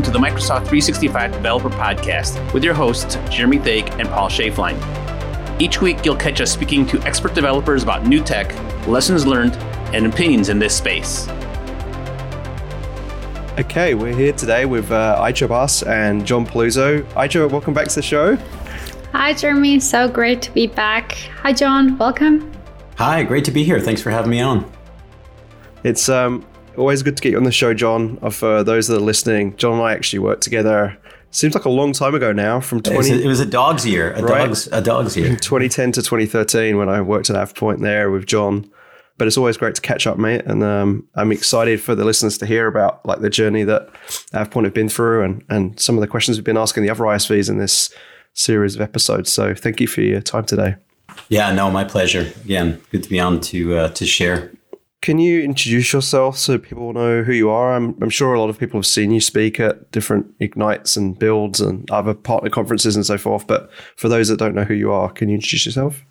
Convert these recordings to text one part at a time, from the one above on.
welcome to the Microsoft 365 Developer Podcast with your hosts, Jeremy Thake and Paul Schaeflein. Each week, you'll catch us speaking to expert developers about new tech, lessons learned, and opinions in this space. Okay, we're here today with uh, Ayça Baş and John Peluso. Aicha, welcome back to the show. Hi, Jeremy. So great to be back. Hi, John. Welcome. Hi, great to be here. Thanks for having me on. It's um, always good to get you on the show, John. Uh, for those that are listening, John and I actually worked together. Seems like a long time ago now, from 20, it, was a, it was a dog's year, a right? dog's a dog's year, 2010 to 2013 when I worked at AvePoint there with John. But it's always great to catch up, mate, and um, I'm excited for the listeners to hear about like the journey that AvePoint have been through and and some of the questions we've been asking the other ISVs in this series of episodes. So thank you for your time today. Yeah, no, my pleasure. Again, good to be on to uh, to share. Can you introduce yourself so people know who you are? I'm, I'm sure a lot of people have seen you speak at different Ignites and builds and other partner conferences and so forth. But for those that don't know who you are, can you introduce yourself?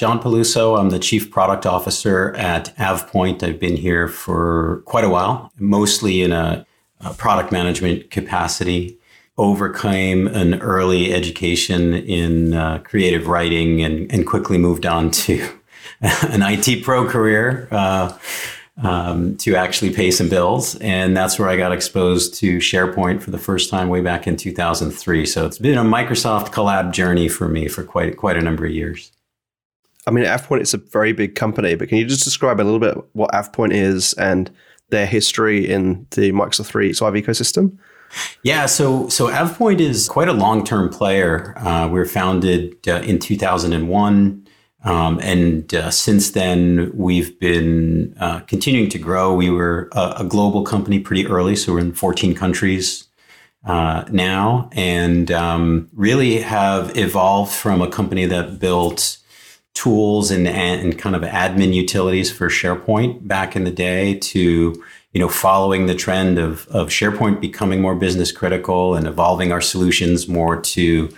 John Peluso. I'm the Chief Product Officer at AvePoint. I've been here for quite a while, mostly in a, a product management capacity. Overcame an early education in uh, creative writing and, and quickly moved on to an IT pro career uh, um, to actually pay some bills. And that's where I got exposed to SharePoint for the first time way back in 2003. So it's been a Microsoft collab journey for me for quite, quite a number of years. I mean, AvePoint is a very big company, but can you just describe a little bit what AvePoint is and their history in the Microsoft 365 ecosystem? Yeah, so so AvePoint is quite a long term player. Uh, we were founded uh, in 2001. Um, and uh, since then, we've been uh, continuing to grow. We were a, a, global company pretty early, so we're in 14 countries uh, now, and um, really have evolved from a company that built tools and, and kind of admin utilities for SharePoint back in the day to you know following the trend of, of SharePoint becoming more business critical and evolving our solutions more to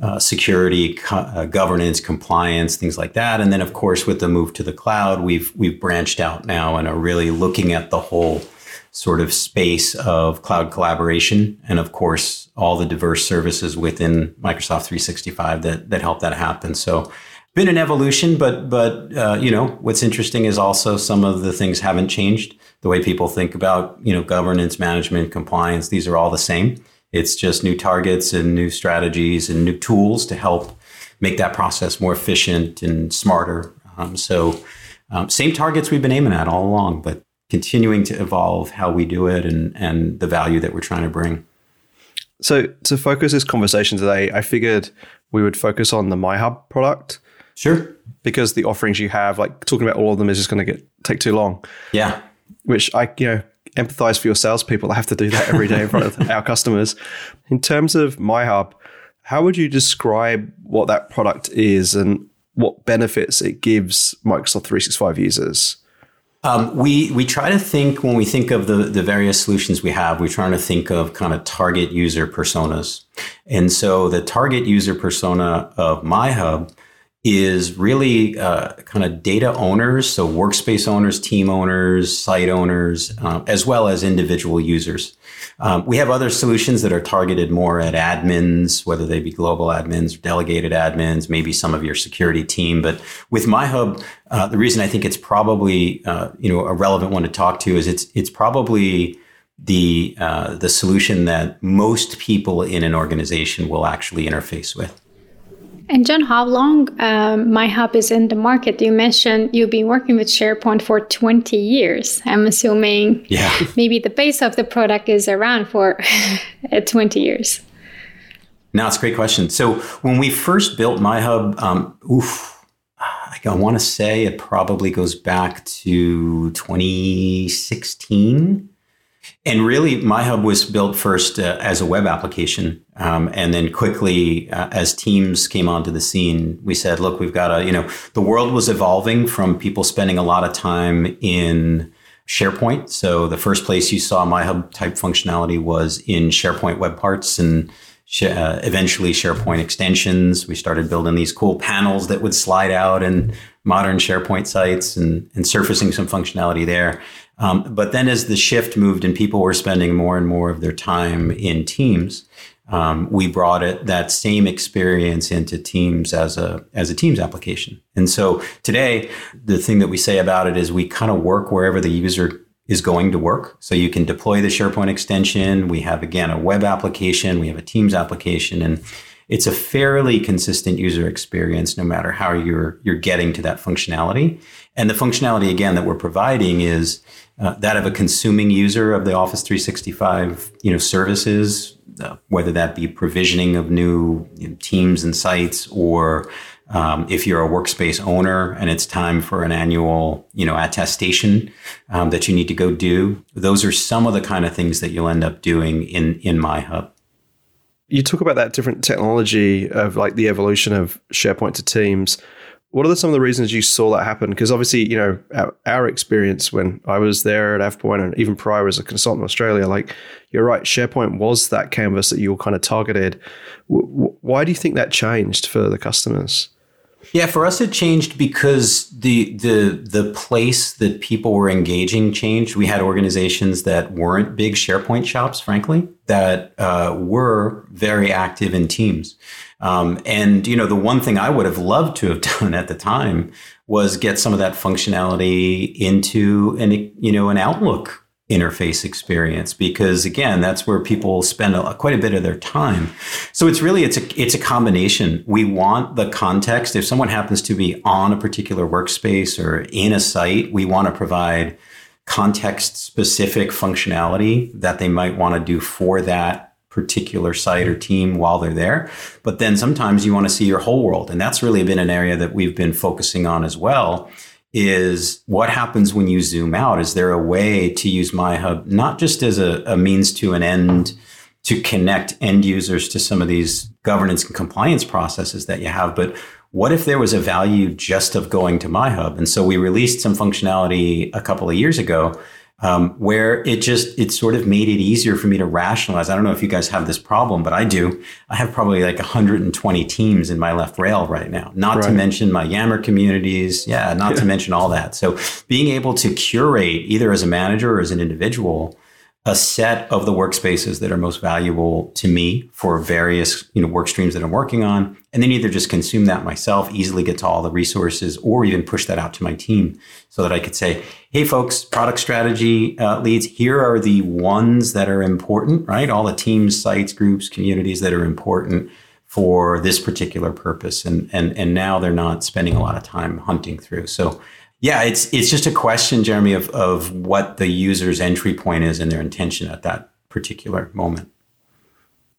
uh, security, co- uh, governance, compliance, things like that. And then, of course, with the move to the cloud, we've we've branched out now and are really looking at the whole sort of space of cloud collaboration, and of course, all the diverse services within Microsoft 365 that that help that happen. So. Been an evolution, but but uh, you know what's interesting is also some of the things haven't changed. The way people think about you know governance, management, compliance, these are all the same it's just new targets and new strategies and new tools to help make that process more efficient and smarter. Um, so, um, same targets we've been aiming at all along, but continuing to evolve how we do it and, and the value that we're trying to bring. So, to focus this conversation today, I figured we would focus on the MyHub product. Sure. Because the offerings you have, like talking about all of them, is just going to get take too long. Yeah. Which I, you know, empathize for your salespeople that have to do that every day in front of our customers. In terms of MyHub, how would you describe what that product is and what benefits it gives Microsoft 365 users? Um, we we try to think when we think of the the various solutions we have, we're trying to think of kind of target user personas, and so the target user persona of MyHub is really uh, kind of data owners, so workspace owners, team owners, site owners, um, as well as individual users. Um, we have other solutions that are targeted more at admins, whether they be global admins, delegated admins, maybe some of your security team. But with MyHub, uh, the reason I think it's probably uh, you know a relevant one to talk to is it's it's probably the uh, the solution that most people in an organization will actually interface with. And John, how long um, MyHub is in the market? You mentioned you've been working with SharePoint for 20 years. I'm assuming yeah. maybe the base of the product is around for 20 years. Now it's a great question. So when we first built MyHub, um, oof, I want to say it probably goes back to 2016. And really, MyHub was built first uh, as a web application. Um, and then quickly, uh, as teams came onto the scene, we said, look, we've got to, you know, the world was evolving from people spending a lot of time in SharePoint. So the first place you saw MyHub type functionality was in SharePoint web parts. And uh, eventually SharePoint extensions. We started building these cool panels that would slide out and modern SharePoint sites and, and surfacing some functionality there. Um, but then as the shift moved and people were spending more and more of their time in Teams, um, we brought it that same experience into Teams as a as a Teams application. And so today, the thing that we say about it is we kind of work wherever the user is going to work. So you can deploy the SharePoint extension. We have again a web application, we have a Teams application, and it's a fairly consistent user experience no matter how you're you're getting to that functionality. And the functionality again that we're providing is uh, that of a consuming user of the Office 365, you know, services, uh, whether that be provisioning of new you know, teams and sites or um, if you're a workspace owner and it's time for an annual, you know, attestation um, that you need to go do, those are some of the kind of things that you'll end up doing in in MyHub. You talk about that different technology of like the evolution of SharePoint to Teams. What are some of the reasons you saw that happen? Because obviously, you know, our, our, experience when I was there at AvePoint and even prior as a consultant in Australia, like you're right, SharePoint was that canvas that you were kind of targeted. W- why do you think that changed for the customers? Yeah, for us it changed because the the the place that people were engaging changed. We had organizations that weren't big SharePoint shops, frankly, that uh, were very active in teams. Um, and you know, the one thing I would have loved to have done at the time was get some of that functionality into an you know an Outlook interface experience because again that's where people spend a, quite a bit of their time. So it's really it's a it's a combination. We want the context. If someone happens to be on a particular workspace or in a site we want to provide context specific functionality that they might want to do for that particular site or team while they're there. But then sometimes you want to see your whole world and that's really been an area that we've been focusing on as well is what happens when you zoom out? Is there a way to use MyHub not just as a, a means to an end to connect end users to some of these governance and compliance processes that you have, but what if there was a value just of going to MyHub? And so we released some functionality a couple of years ago um, where it just it sort of made it easier for me to rationalize. I don't know if you guys have this problem, but I do. I have probably like 120 teams in my left rail right now. Not right. to mention my Yammer communities. Yeah, not yeah. to mention all that. So being able to curate either as a manager or as an individual a set of the workspaces that are most valuable to me for various you know work streams that I'm working on, and then either just consume that myself, easily get to all the resources, or even push that out to my team so that I could say, "Hey, folks, product strategy uh, leads. Here are the ones that are important, right? All the teams, sites, groups, communities that are important." for this particular purpose and and and now they're not spending a lot of time hunting through so yeah, it's it's just a question, Jeremy, of of what the user's entry point is and their intention at that particular moment.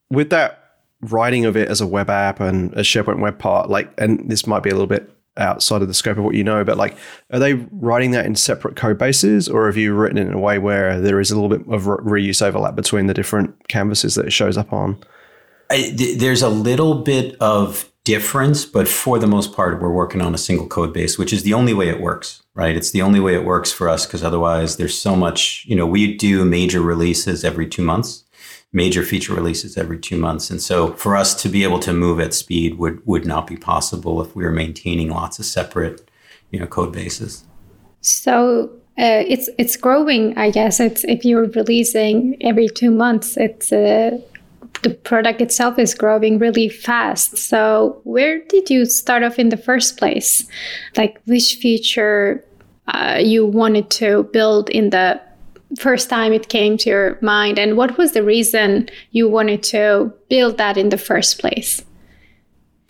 With that writing of it as a web app and a SharePoint web part, like, and this might be a little bit outside of the scope of what you know, but like, are they writing that in separate code bases, or have you written it in a way where there is a little bit of reuse overlap between the different canvases that it shows up on? I, th- there's a little bit of difference, but for the most part, we're working on a single code base, which is the only way it works, right? It's the only way it works for us because otherwise there's so much, you know, we do major releases every two months, major feature releases every two months. And so for us to be able to move at speed would, would not be possible if we were maintaining lots of separate, you know, code bases. So uh, it's it's growing, I guess. It's if you're releasing every two months, it's uh, the product itself is growing really fast. So, where did you start off in the first place? Like, which feature uh, you wanted to build in the first time it came to your mind, and what was the reason you wanted to build that in the first place?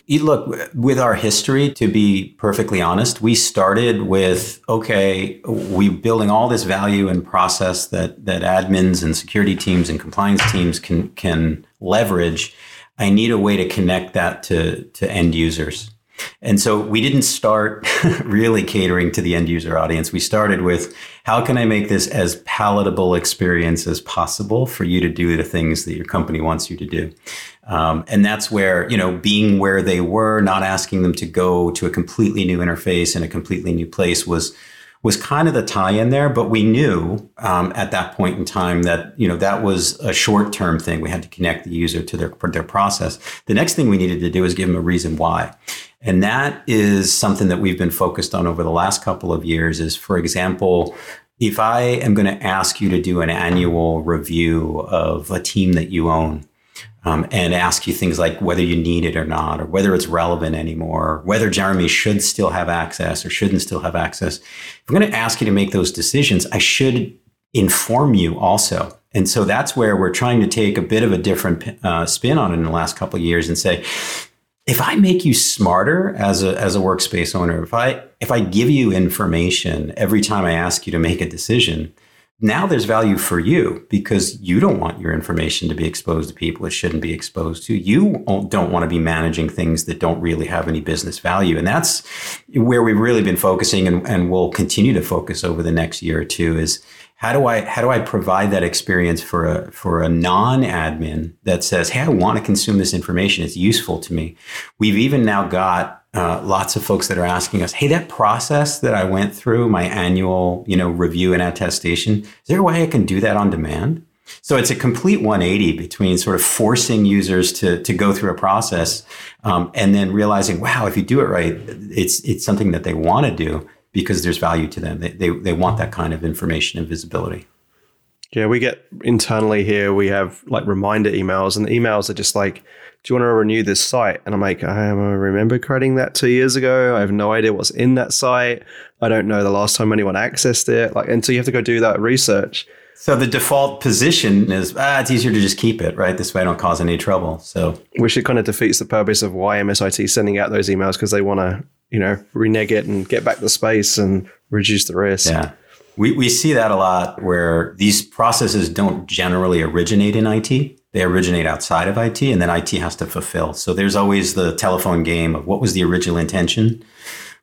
Look with our history to be perfectly honest we started with okay we're building all this value and process that that admins and security teams and compliance teams can can leverage i need a way to connect that to to end users and so we didn't start really catering to the end user audience. We started with how can I make this as palatable experience as possible for you to do the things that your company wants you to do. Um, and that's where, you know, being where they were, not asking them to go to a completely new interface in a completely new place was was kind of the tie-in there. But we knew um, at that point in time that you know that was a short-term thing. We had to connect the user to their their process. The next thing we needed to do is give them a reason why. And that is something that we've been focused on over the last couple of years is, for example, if I am going to ask you to do an annual review of a team that you own, um, and ask you things like whether you need it or not, or whether it's relevant anymore, whether Jeremy should still have access or shouldn't still have access. If I'm going to ask you to make those decisions, I should inform you also. And so that's where we're trying to take a bit of a different uh, spin on it in the last couple of years and say, if I make you smarter as a as a workspace owner, if I if I give you information every time I ask you to make a decision, now there's value for you because you don't want your information to be exposed to people it shouldn't be exposed to. You don't want to be managing things that don't really have any business value. And that's where we've really been focusing and, and will continue to focus over the next year or two is how do I how do I provide that experience for a for a non-admin that says, hey, I want to consume this information. It's useful to me. We've even now got uh, lots of folks that are asking us, "Hey, that process that I went through, my annual, you know, review and attestation, is there a way I can do that on demand?" So it's a complete 180 between sort of forcing users to to go through a process, um, and then realizing, wow, if you do it right, it's it's something that they want to do because there's value to them. They, they they want that kind of information and visibility. Yeah, we get internally here. We have like reminder emails, and the emails are just like do you want to renew this site? And I'm like, I remember creating that two years ago. I have no idea what's in that site. I don't know the last time anyone accessed it. Like, and so you have to go do that research. So the default position is, ah, it's easier to just keep it, right? This way I don't cause any trouble. So which it kind of defeats the purpose of why MSIT is sending out those emails because they want to, you know, renege it and get back the space and reduce the risk. Yeah. We, we see that a lot where these processes don't generally originate in IT they originate outside of IT and then IT has to fulfill. So there's always the telephone game of what was the original intention?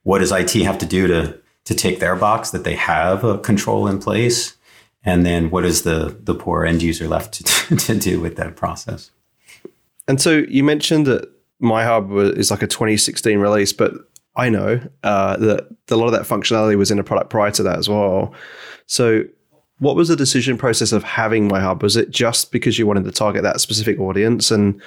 What does IT have to do to, to take their box that they have a control in place? And then what is the, the poor end user left to, to do with that process? And so you mentioned that MyHub is like a 2016 release, but I know uh, that a lot of that functionality was in a product prior to that as well. So what was the decision process of having MyHub? Was it just because you wanted to target that specific audience? And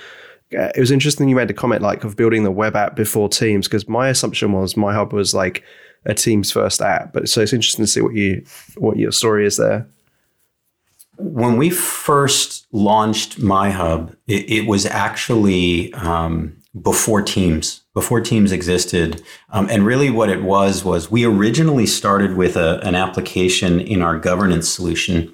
uh, it was interesting you made a comment like of building the web app before Teams because my assumption was MyHub was like a Teams first app. But so it's interesting to see what you what your story is there. When we first launched MyHub, it, it was actually um, before Teams, before Teams existed. Um, and really what it was, was we originally started with a, an application in our governance solution.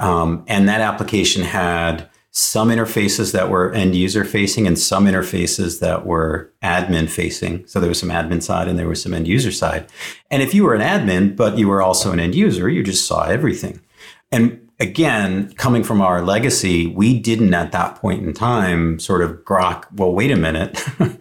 Um, and that application had some interfaces that were end user facing and some interfaces that were admin facing. So there was some admin side and there was some end user side. And if you were an admin, but you were also an end user, you just saw everything. And again, coming from our legacy, we didn't at that point in time sort of grok, well, wait a minute.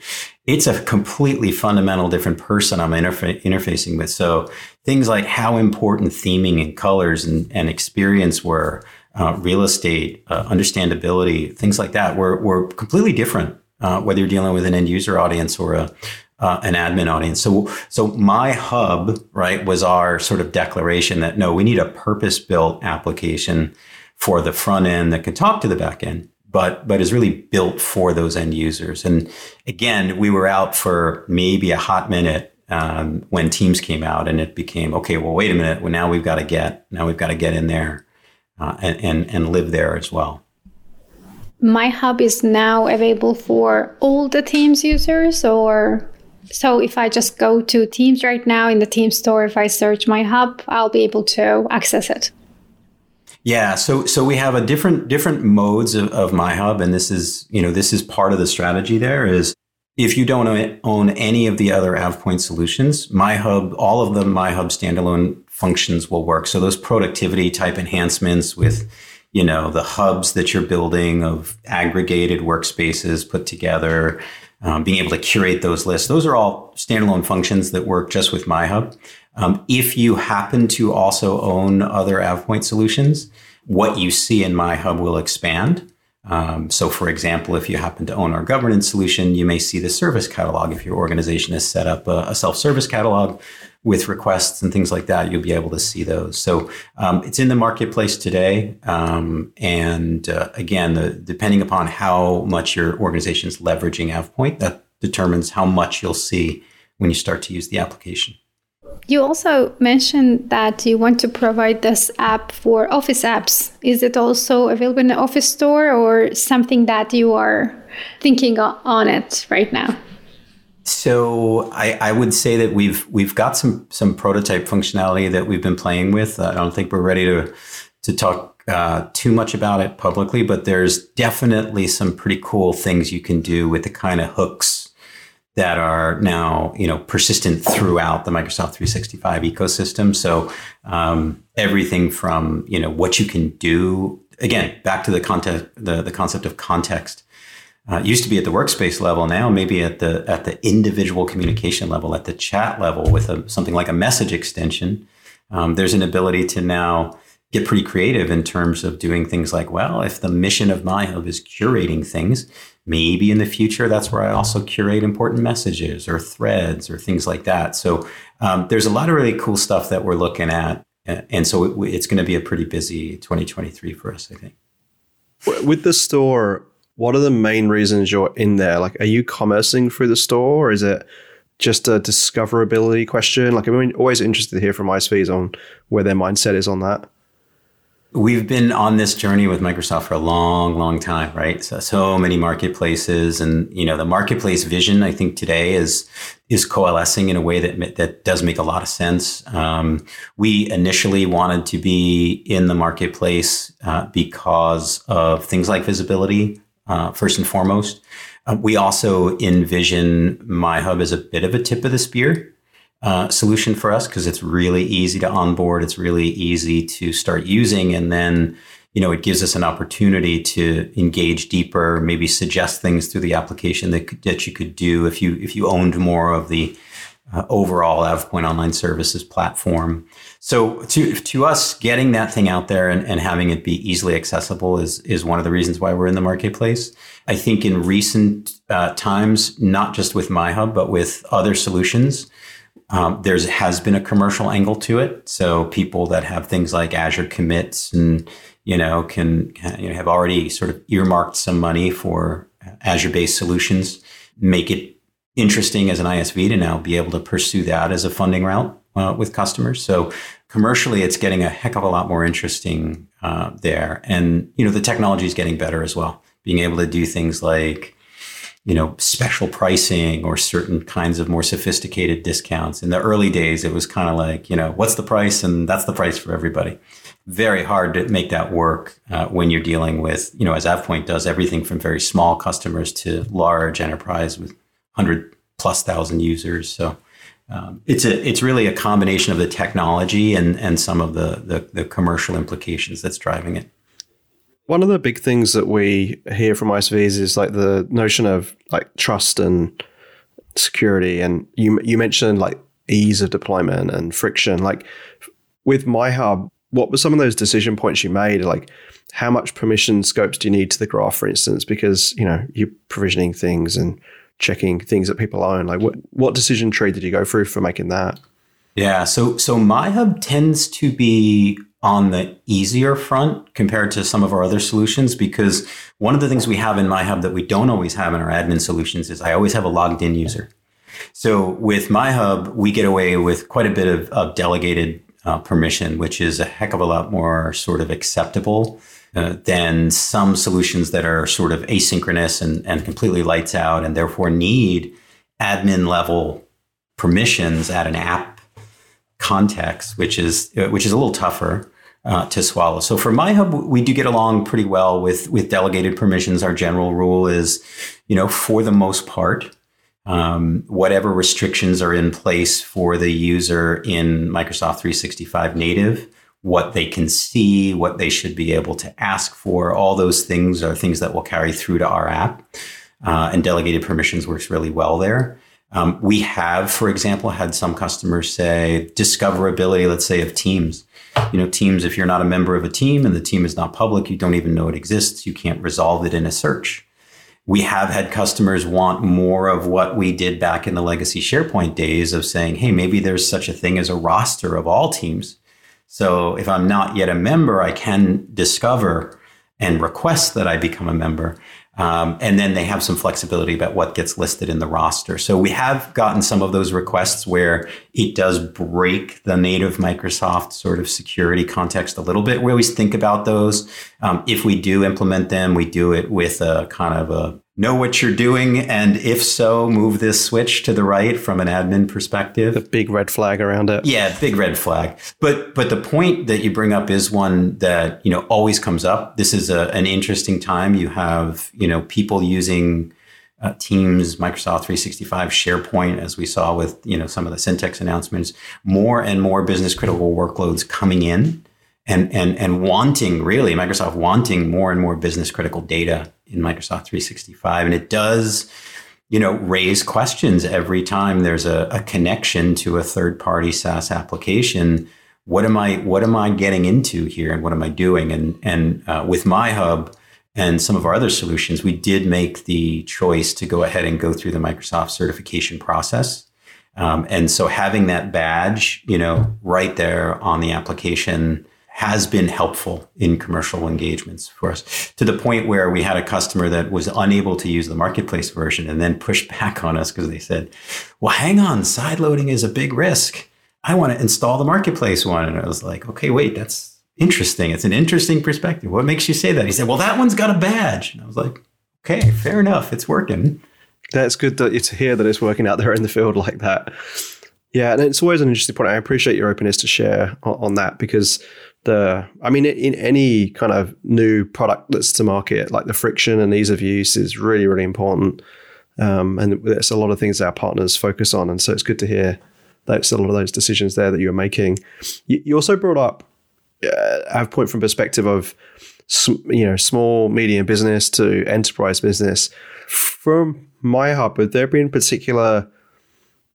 it's a completely fundamental different person I'm interfa- interfacing with. So things like how important theming and colors and, and experience were, uh, real estate, uh, understandability, things like that were, were completely different. Uh, whether you're dealing with an end user audience or a, uh, an admin audience. So, so MyHub, right, was our sort of declaration that no, we need a purpose built application for the front end that can talk to the back end, but, but is really built for those end users. And again, we were out for maybe a hot minute um, when Teams came out and it became, okay, well, wait a minute. Well, now we've got to get, now we've got to get in there uh, and, and, and live there as well. My hub is now available for all the Teams users or so if I just go to Teams right now in the Teams store, if I search MyHub, I'll be able to access it. Yeah, so so we have a different different modes of, of MyHub, and this is you know this is part of the strategy. There is if you don't own any of the other AvePoint solutions, MyHub, all of the MyHub standalone functions will work. So those productivity type enhancements with you know the hubs that you're building of aggregated workspaces put together um, being able to curate those lists. Those are all standalone functions that work just with MyHub. Um, if you happen to also own other AvePoint solutions, what you see in MyHub will expand. Um, so, for example, if you happen to own our governance solution, you may see the service catalog. If your organization has set up a, a self service catalog, with requests and things like that, you'll be able to see those. So um, it's in the marketplace today. Um, and uh, again, the, depending upon how much your organization is leveraging AvePoint, that determines how much you'll see when you start to use the application. You also mentioned that you want to provide this app for office apps. Is it also available in the office store or something that you are thinking on it right now? So I, I, would say that we've we've got some some prototype functionality that we've been playing with. I don't think we're ready to to talk uh, too much about it publicly, but there's definitely some pretty cool things you can do with the kind of hooks that are now you know persistent throughout the Microsoft 365 ecosystem. So um, everything from you know what you can do again back to the context the, the concept of context uh, used to be at the workspace level. Now maybe at the at the individual communication level at the chat level with a, something like a message extension um, there's an ability to now get pretty creative in terms of doing things like well if the mission of MyHub is curating things maybe in the future that's where i also curate important messages or threads or things like that. So um, there's a lot of really cool stuff that we're looking at and so it, it's going to be a pretty busy 2023 for us i think. With the store what are the main reasons you're in there? Like, are you commercing through the store, or is it just a discoverability question? Like, I'm always interested to hear from ISVs on where their mindset is on that. We've been on this journey with Microsoft for a long, long time, right? So, so many marketplaces, and you know, the marketplace vision, I think today is is coalescing in a way that that does make a lot of sense. Um, we initially wanted to be in the marketplace uh, because of things like visibility, uh, first and foremost. Uh, we also envision MyHub as a bit of a tip of the spear uh, solution for us because it's really easy to onboard. It's really easy to start using, and then you know it gives us an opportunity to engage deeper, maybe suggest things through the application that that you could do if you if you owned more of the uh, overall AvePoint Online Services platform. So to to us, getting that thing out there and, and having it be easily accessible is is one of the reasons why we're in the marketplace. I think in recent uh, times, not just with MyHub, but with other solutions, um, there's has been a commercial angle to it. So people that have things like Azure commits and you know can you know, have already sort of earmarked some money for Azure based solutions make it interesting as an ISV to now be able to pursue that as a funding route uh, with customers. So commercially, it's getting a heck of a lot more interesting uh, there, and you know the technology is getting better as well. Being able to do things like you know special pricing or certain kinds of more sophisticated discounts. In the early days, it was kind of like you know what's the price, and that's the price for everybody. Very hard to make that work uh, when you're dealing with you know as AvePoint does everything from very small customers to large enterprise with hundred plus thousand users. So um, it's a it's really a combination of the technology and and some of the, the the commercial implications that's driving it. One of the big things that we hear from ISVs is like the notion of like trust and security. And you you mentioned like ease of deployment and friction. Like with MyHub, what were some of those decision points you made? Like how much permission scopes do you need to the graph, for instance? Because you know you're provisioning things and checking things that people own? Like what what decision tree did you go through for making that? Yeah, so so MyHub tends to be on the easier front compared to some of our other solutions because one of the things we have in MyHub that we don't always have in our admin solutions is I always have a logged in user. So with MyHub, we get away with quite a bit of, of delegated uh, permission, which is a heck of a lot more sort of acceptable uh, than some solutions that are sort of asynchronous and, and completely lights out and therefore need admin level permissions at an app context, which is uh, which is a little tougher uh, to swallow. So for MyHub, we do get along pretty well with with delegated permissions. Our general rule is, you know, for the most part, um, whatever restrictions are in place for the user in Microsoft 365 native what they can see, what they should be able to ask for. All those things are things that will carry through to our app. Uh, and delegated permissions works really well there. Um, we have, for example, had some customers say discoverability, let's say, of teams. You know, teams, if you're not a member of a team and the team is not public, you don't even know it exists, you can't resolve it in a search. we have had customers want more of what we did back in the legacy SharePoint days of saying, hey, maybe there's such a thing as a roster of all teams. So if I'm not yet a member, I can discover and request that I become a member. Um, and then they have some flexibility about what gets listed in the roster. So we have gotten some of those requests where it does break the native Microsoft sort of security context a little bit. We always think about those. Um, if we do implement them, we do it with a kind of a know what you're doing and if so move this switch to the right from an admin perspective. The big red flag around it. Yeah big red flag. But but the point that you bring up is one that you know always comes up. This is a, an interesting time. You have you know people using uh, teams microsoft 365 sharepoint as we saw with you know some of the Syntex announcements. More and more business critical workloads coming in and and and wanting really Microsoft wanting more and more business critical data in Microsoft 365, and it does you know raise questions every time there's a, a connection to a third party SaaS application. What am I what am I getting into here, and what am I doing? And and uh, with MyHub and some of our other solutions, we did make the choice to go ahead and go through the Microsoft certification process. Um, and so having that badge, you know, right there on the application has been helpful in commercial engagements for us to the point where we had a customer that was unable to use the marketplace version and then pushed back on us because they said, well, hang on, side loading is a big risk. I want to install the marketplace one. And I was like, okay, wait, that's interesting. It's an interesting perspective. What makes you say that? He said, well, that one's got a badge. And I was like, okay, fair enough. It's working. That's good to, to hear that it's working out there in the field like that. Yeah, and it's always an interesting point. I appreciate your openness to share on, on that because the i mean in any kind of new product that's to market like the friction and ease of use is really really important. Um, and there's a lot of things our partners focus on. And so it's good to hear that's a lot of those decisions there that you're making. You, you also brought up uh, point from perspective of you know small medium business to enterprise business. From MyHub have there been particular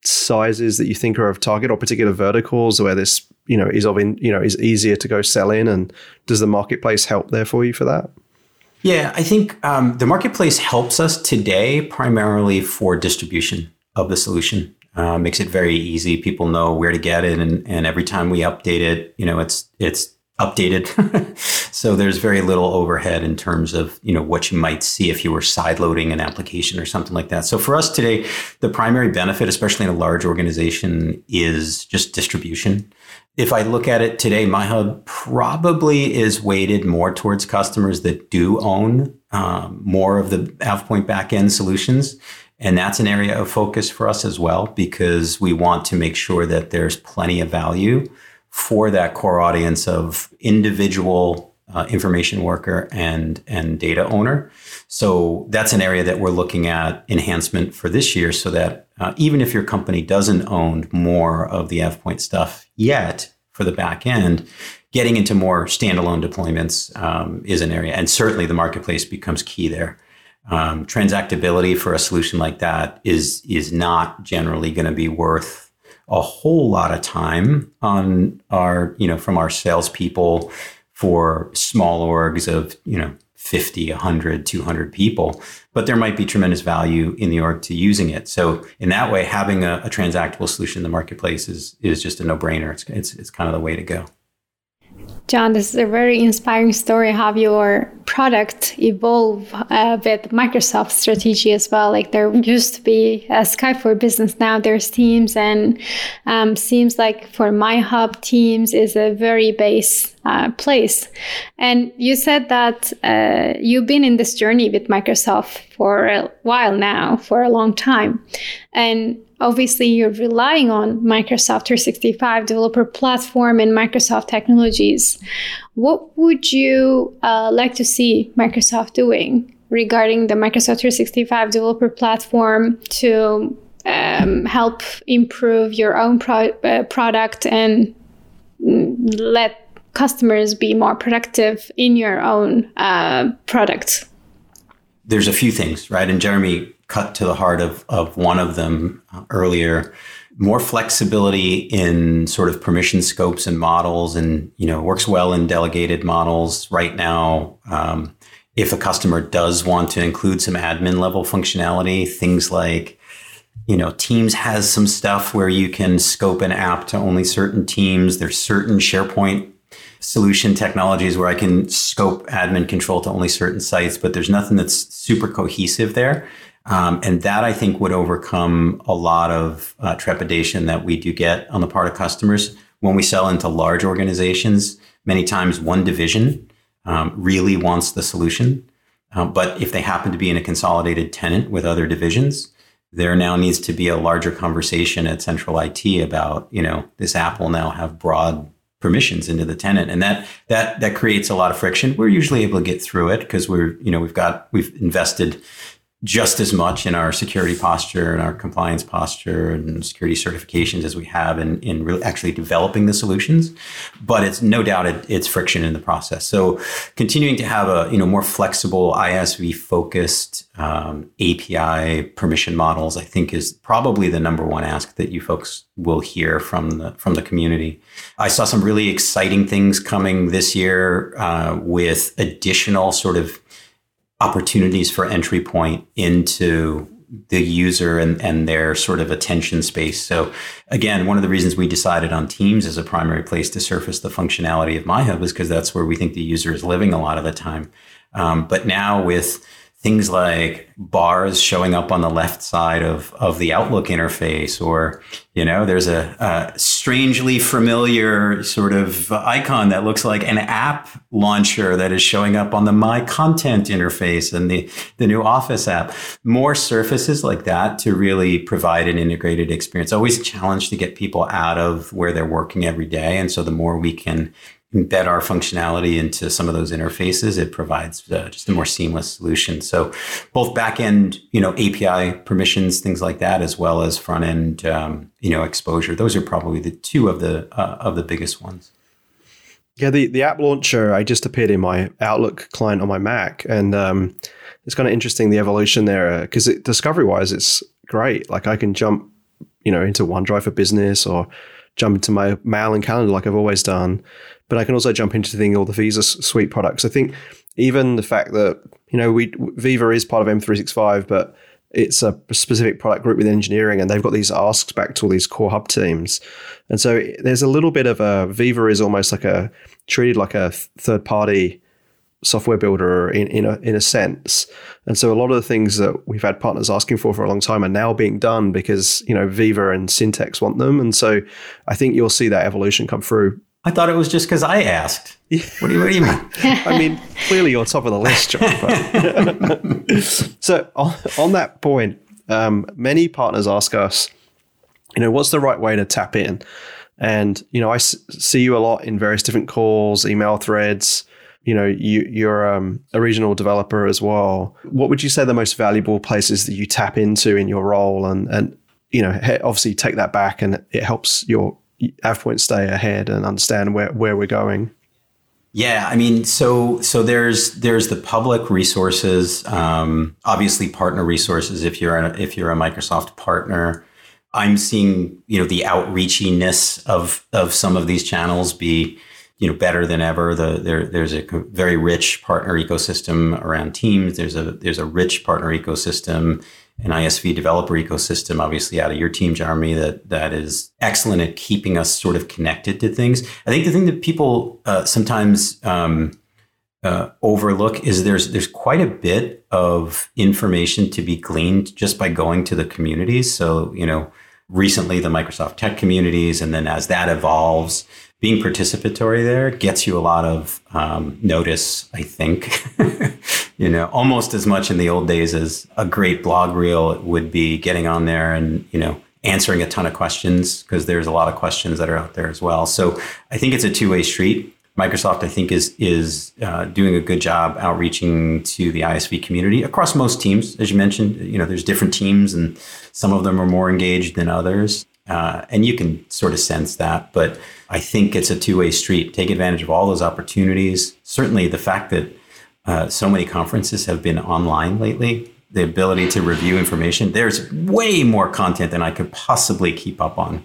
sizes that you think are of target or particular verticals where this you know is of in, you know is easier to go sell in and does the marketplace help there for you for that yeah i think um, the marketplace helps us today primarily for distribution of the solution uh, makes it very easy people know where to get it and, and every time we update it you know it's it's updated. so there's very little overhead in terms of, you know, what you might see if you were sideloading an application or something like that. So for us today, the primary benefit, especially in a large organization, is just distribution. If I look at it today, MyHub probably is weighted more towards customers that do own um, more of the AvePoint backend solutions. And that's an area of focus for us as well, because we want to make sure that there's plenty of value for that core audience of individual uh, information worker and and data owner. So that's an area that we're looking at enhancement for this year, so that uh, even if your company doesn't own more of the AvePoint stuff yet for the back end, getting into more standalone deployments um, is an area, and certainly the marketplace becomes key there. Um, transactability for a solution like that is is not generally going to be worth a whole lot of time on our, you know, from our salespeople for small orgs of, you know, 50, 100, 200 people, but there might be tremendous value in the org to using it. So in that way, having a, a transactable solution in the marketplace is, is just a no brainer. It's, it's, it's kind of the way to go. John, this is a very inspiring story how your product evolve uh, with Microsoft strategy as well. Like there used to be a Skype for Business, now there's Teams, and um, seems like for MyHub, Teams is a very base uh, place. And you said that uh, you've been in this journey with Microsoft for a while now, for a long time, and obviously you're relying on Microsoft 365 developer platform and Microsoft technologies. What would you uh, like to see Microsoft doing regarding the Microsoft 365 developer platform to um, help improve your own pro- uh, product and let customers be more productive in your own uh, product? There's a few things, right? And Jeremy cut to the heart of, of one of them uh, earlier more flexibility in sort of permission scopes and models and you know works well in delegated models right now um, if a customer does want to include some admin level functionality, things like you know, Teams has some stuff where you can scope an app to only certain teams. There's certain SharePoint solution technologies where I can scope admin control to only certain sites, but there's nothing that's super cohesive there. Um, and that I think would overcome a lot of uh, trepidation that we do get on the part of customers. When we sell into large organizations. Many times, one division um, really wants the solution, um, but if they happen to be in a consolidated tenant with other divisions, there now needs to be a larger conversation at central IT about, you know, this app will now have broad permissions into the tenant. And that that that creates a lot of friction. We're usually able to get through it because we're you know we've got we've invested just as much in our security posture and our compliance posture and security certifications as we have in, in actually developing the solutions. But it's no doubt it, it's friction in the process. So continuing to have a you know more flexible ISV focused um, API permission models, I think, is probably the number one ask that you folks will hear from the from the community. I saw some really exciting things coming this year uh, with additional sort of opportunities for entry point into the user and, and their sort of attention space. So again, one of the reasons we decided on Teams as a primary place to surface the functionality of MyHub is because that's where we think the user is living a lot of the time. Um, but now with things like bars showing up on the left side of, of the Outlook interface, or, you know, there's a, a, strangely familiar sort of icon that looks like an app launcher that is showing up on the My Content interface and the, the new Office app. More surfaces like that to really provide an integrated experience. Always a challenge to get people out of where they're working every day. And so the more we can embed our functionality into some of those interfaces, it provides uh, just a more seamless solution. So both backend, you know, API permissions, things like that, as well as front end, um, you know, exposure. Those are probably the two of the uh, of the biggest ones. Yeah, the, the app launcher, I just appeared in my Outlook client on my Mac, and um, it's kind of interesting the evolution there because uh, discovery wise, it's great. Like I can jump, you know, into OneDrive for Business or jump into my mail and calendar like I've always done but I can also jump into the thing all the Viva suite products. I think even the fact that you know we Viva is part of M365, but it's a specific product group with engineering, and they've got these asks back to all these core hub teams, and so there's a little bit of a Viva is almost like a treated like a third party software builder in, in a in a sense. And so a lot of the things that we've had partners asking for for a long time are now being done because you know Viva and Syntex want them. And so I think you'll see that evolution come through I thought it was just because I asked. What do you, what do you mean? I mean, clearly you're top of the list, John. so on, on, that point, um, many partners ask us, you know, what's the right way to tap in? And you know, I s- see you a lot in various different calls, email threads. You know, you, you're um, a regional developer as well. What would you say the most valuable places that you tap into in your role? And and you know, obviously take that back, and it helps your AvePoint stay ahead and understand where, where we're going? Yeah, I mean, so so there's there's the public resources, um, obviously partner resources. If you're a, if you're a Microsoft partner, I'm seeing you know the outreachiness of of some of these channels be you know better than ever. The there there's a very rich partner ecosystem around Teams. There's a there's a rich partner ecosystem an ISV developer ecosystem, obviously out of your team, Jeremy, that that is excellent at keeping us sort of connected to things. I think the thing that people uh, sometimes um, uh, overlook is there's there's quite a bit of information to be gleaned just by going to the communities. So you know, recently the Microsoft Tech communities, and then as that evolves, being participatory there gets you a lot of um, notice, I think. you know, almost as much in the old days as a great blog reel would be getting on there and, you know, answering a ton of questions because there's a lot of questions that are out there as well. So I think it's a two way street. Microsoft, I think, is is uh, doing a good job outreaching to the ISV community across most teams. As you mentioned, you know, there's different teams, and some of them are more engaged than others. Uh, and you can sort of sense that. But I think it's a two way street. Take advantage of all those opportunities. Certainly, the fact that uh, so many conferences have been online lately, the ability to review information, there's way more content than I could possibly keep up on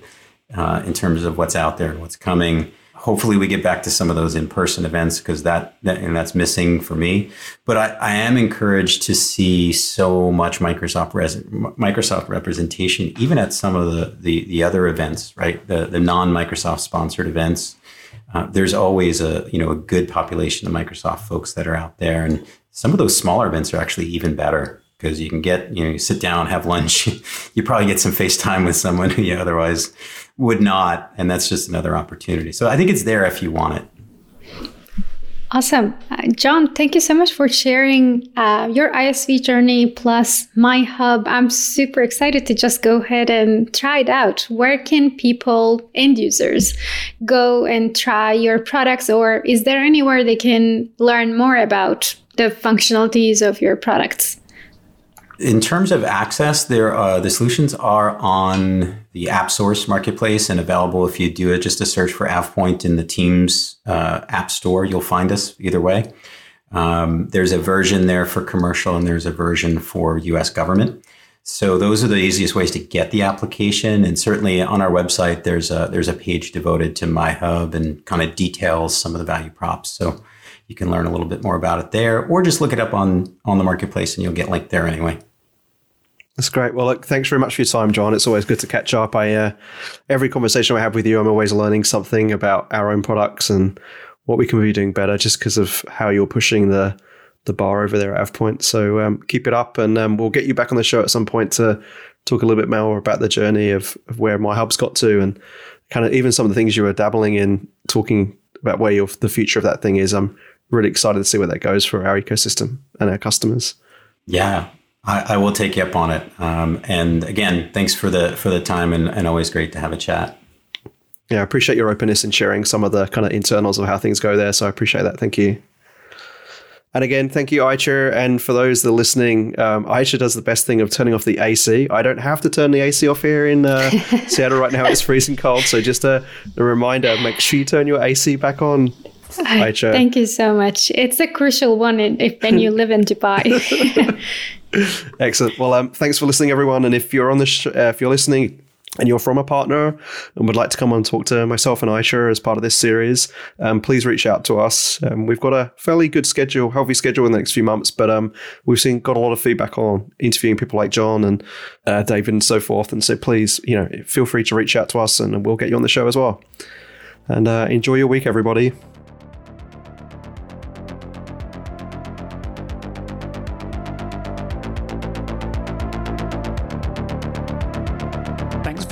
uh, in terms of what's out there and what's coming. Hopefully we get back to some of those in-person events because that, that, and that's missing for me. But I, I am encouraged to see so much Microsoft res, Microsoft representation, even at some of the the, the other events, right? The the non-Microsoft sponsored events. Uh, there's always a you know a good population of Microsoft folks that are out there, and some of those smaller events are actually even better because you can get you know you sit down have lunch you probably get some FaceTime with someone who you otherwise would not and that's just another opportunity so i think it's there if you want it Awesome. Uh, John, thank you so much for sharing uh, your ISV journey plus MyHub. I'm super excited to just go ahead and try it out. Where can people, end users, go and try your products? Or is there anywhere they can learn more about the functionalities of your products? In terms of access, there uh, the solutions are on the AppSource marketplace and available if you do it just a search for AvePoint in the Teams uh, app store. You'll find us either way. Um, there's a version there for commercial and there's a version for U.S. government. So those are the easiest ways to get the application. And certainly on our website, there's a there's a page devoted to MyHub and kind of details some of the value props. So you can learn a little bit more about it there, or just look it up on on the marketplace, and you'll get linked there anyway. That's great. Well, look, thanks very much for your time, John. It's always good to catch up. I uh, every conversation I have with you, I'm always learning something about our own products and what we can be doing better, just because of how you're pushing the the bar over there at AvePoint. So um, keep it up, and um, we'll get you back on the show at some point to talk a little bit more about the journey of, of where MyHub's got to, and kind of even some of the things you were dabbling in, talking about where your the future of that thing is. I'm really excited to see where that goes for our ecosystem and our customers. Yeah, I, I will take you up on it. Um, and again, thanks for the for the time, and, and always great to have a chat. Yeah, I appreciate your openness in sharing some of the kind of internals of how things go there. So I appreciate that. Thank you. And again, thank you, Ayça. And for those that are listening, um, Ayça does the best thing of turning off the AC. I don't have to turn the AC off here in uh, Seattle right now. It's freezing cold. So just a, a reminder, make sure you turn your AC back on Ayça. Thank you so much. It's a crucial one if when you live in Dubai. Excellent. Well, um, thanks for listening, everyone. And if you're on the, sh- uh, if you're listening and you're from a partner and would like to come and talk to myself and Ayça as part of this series, um, please reach out to us. Um, we've got a fairly good schedule, healthy schedule in the next few months, but um, we've seen got a lot of feedback on interviewing people like John and uh, David and so forth. And so please, you know, feel free to reach out to us and we'll get you on the show as well. And uh, enjoy your week, everybody.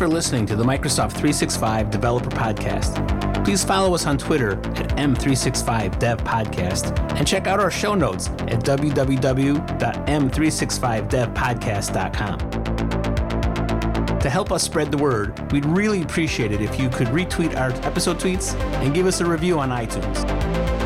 For listening to the Microsoft 365 Developer Podcast. Please follow us on Twitter at M365DevPodcast and check out our show notes at www.m365devpodcast.com. To help us spread the word, we'd really appreciate it if you could retweet our episode tweets and give us a review on iTunes.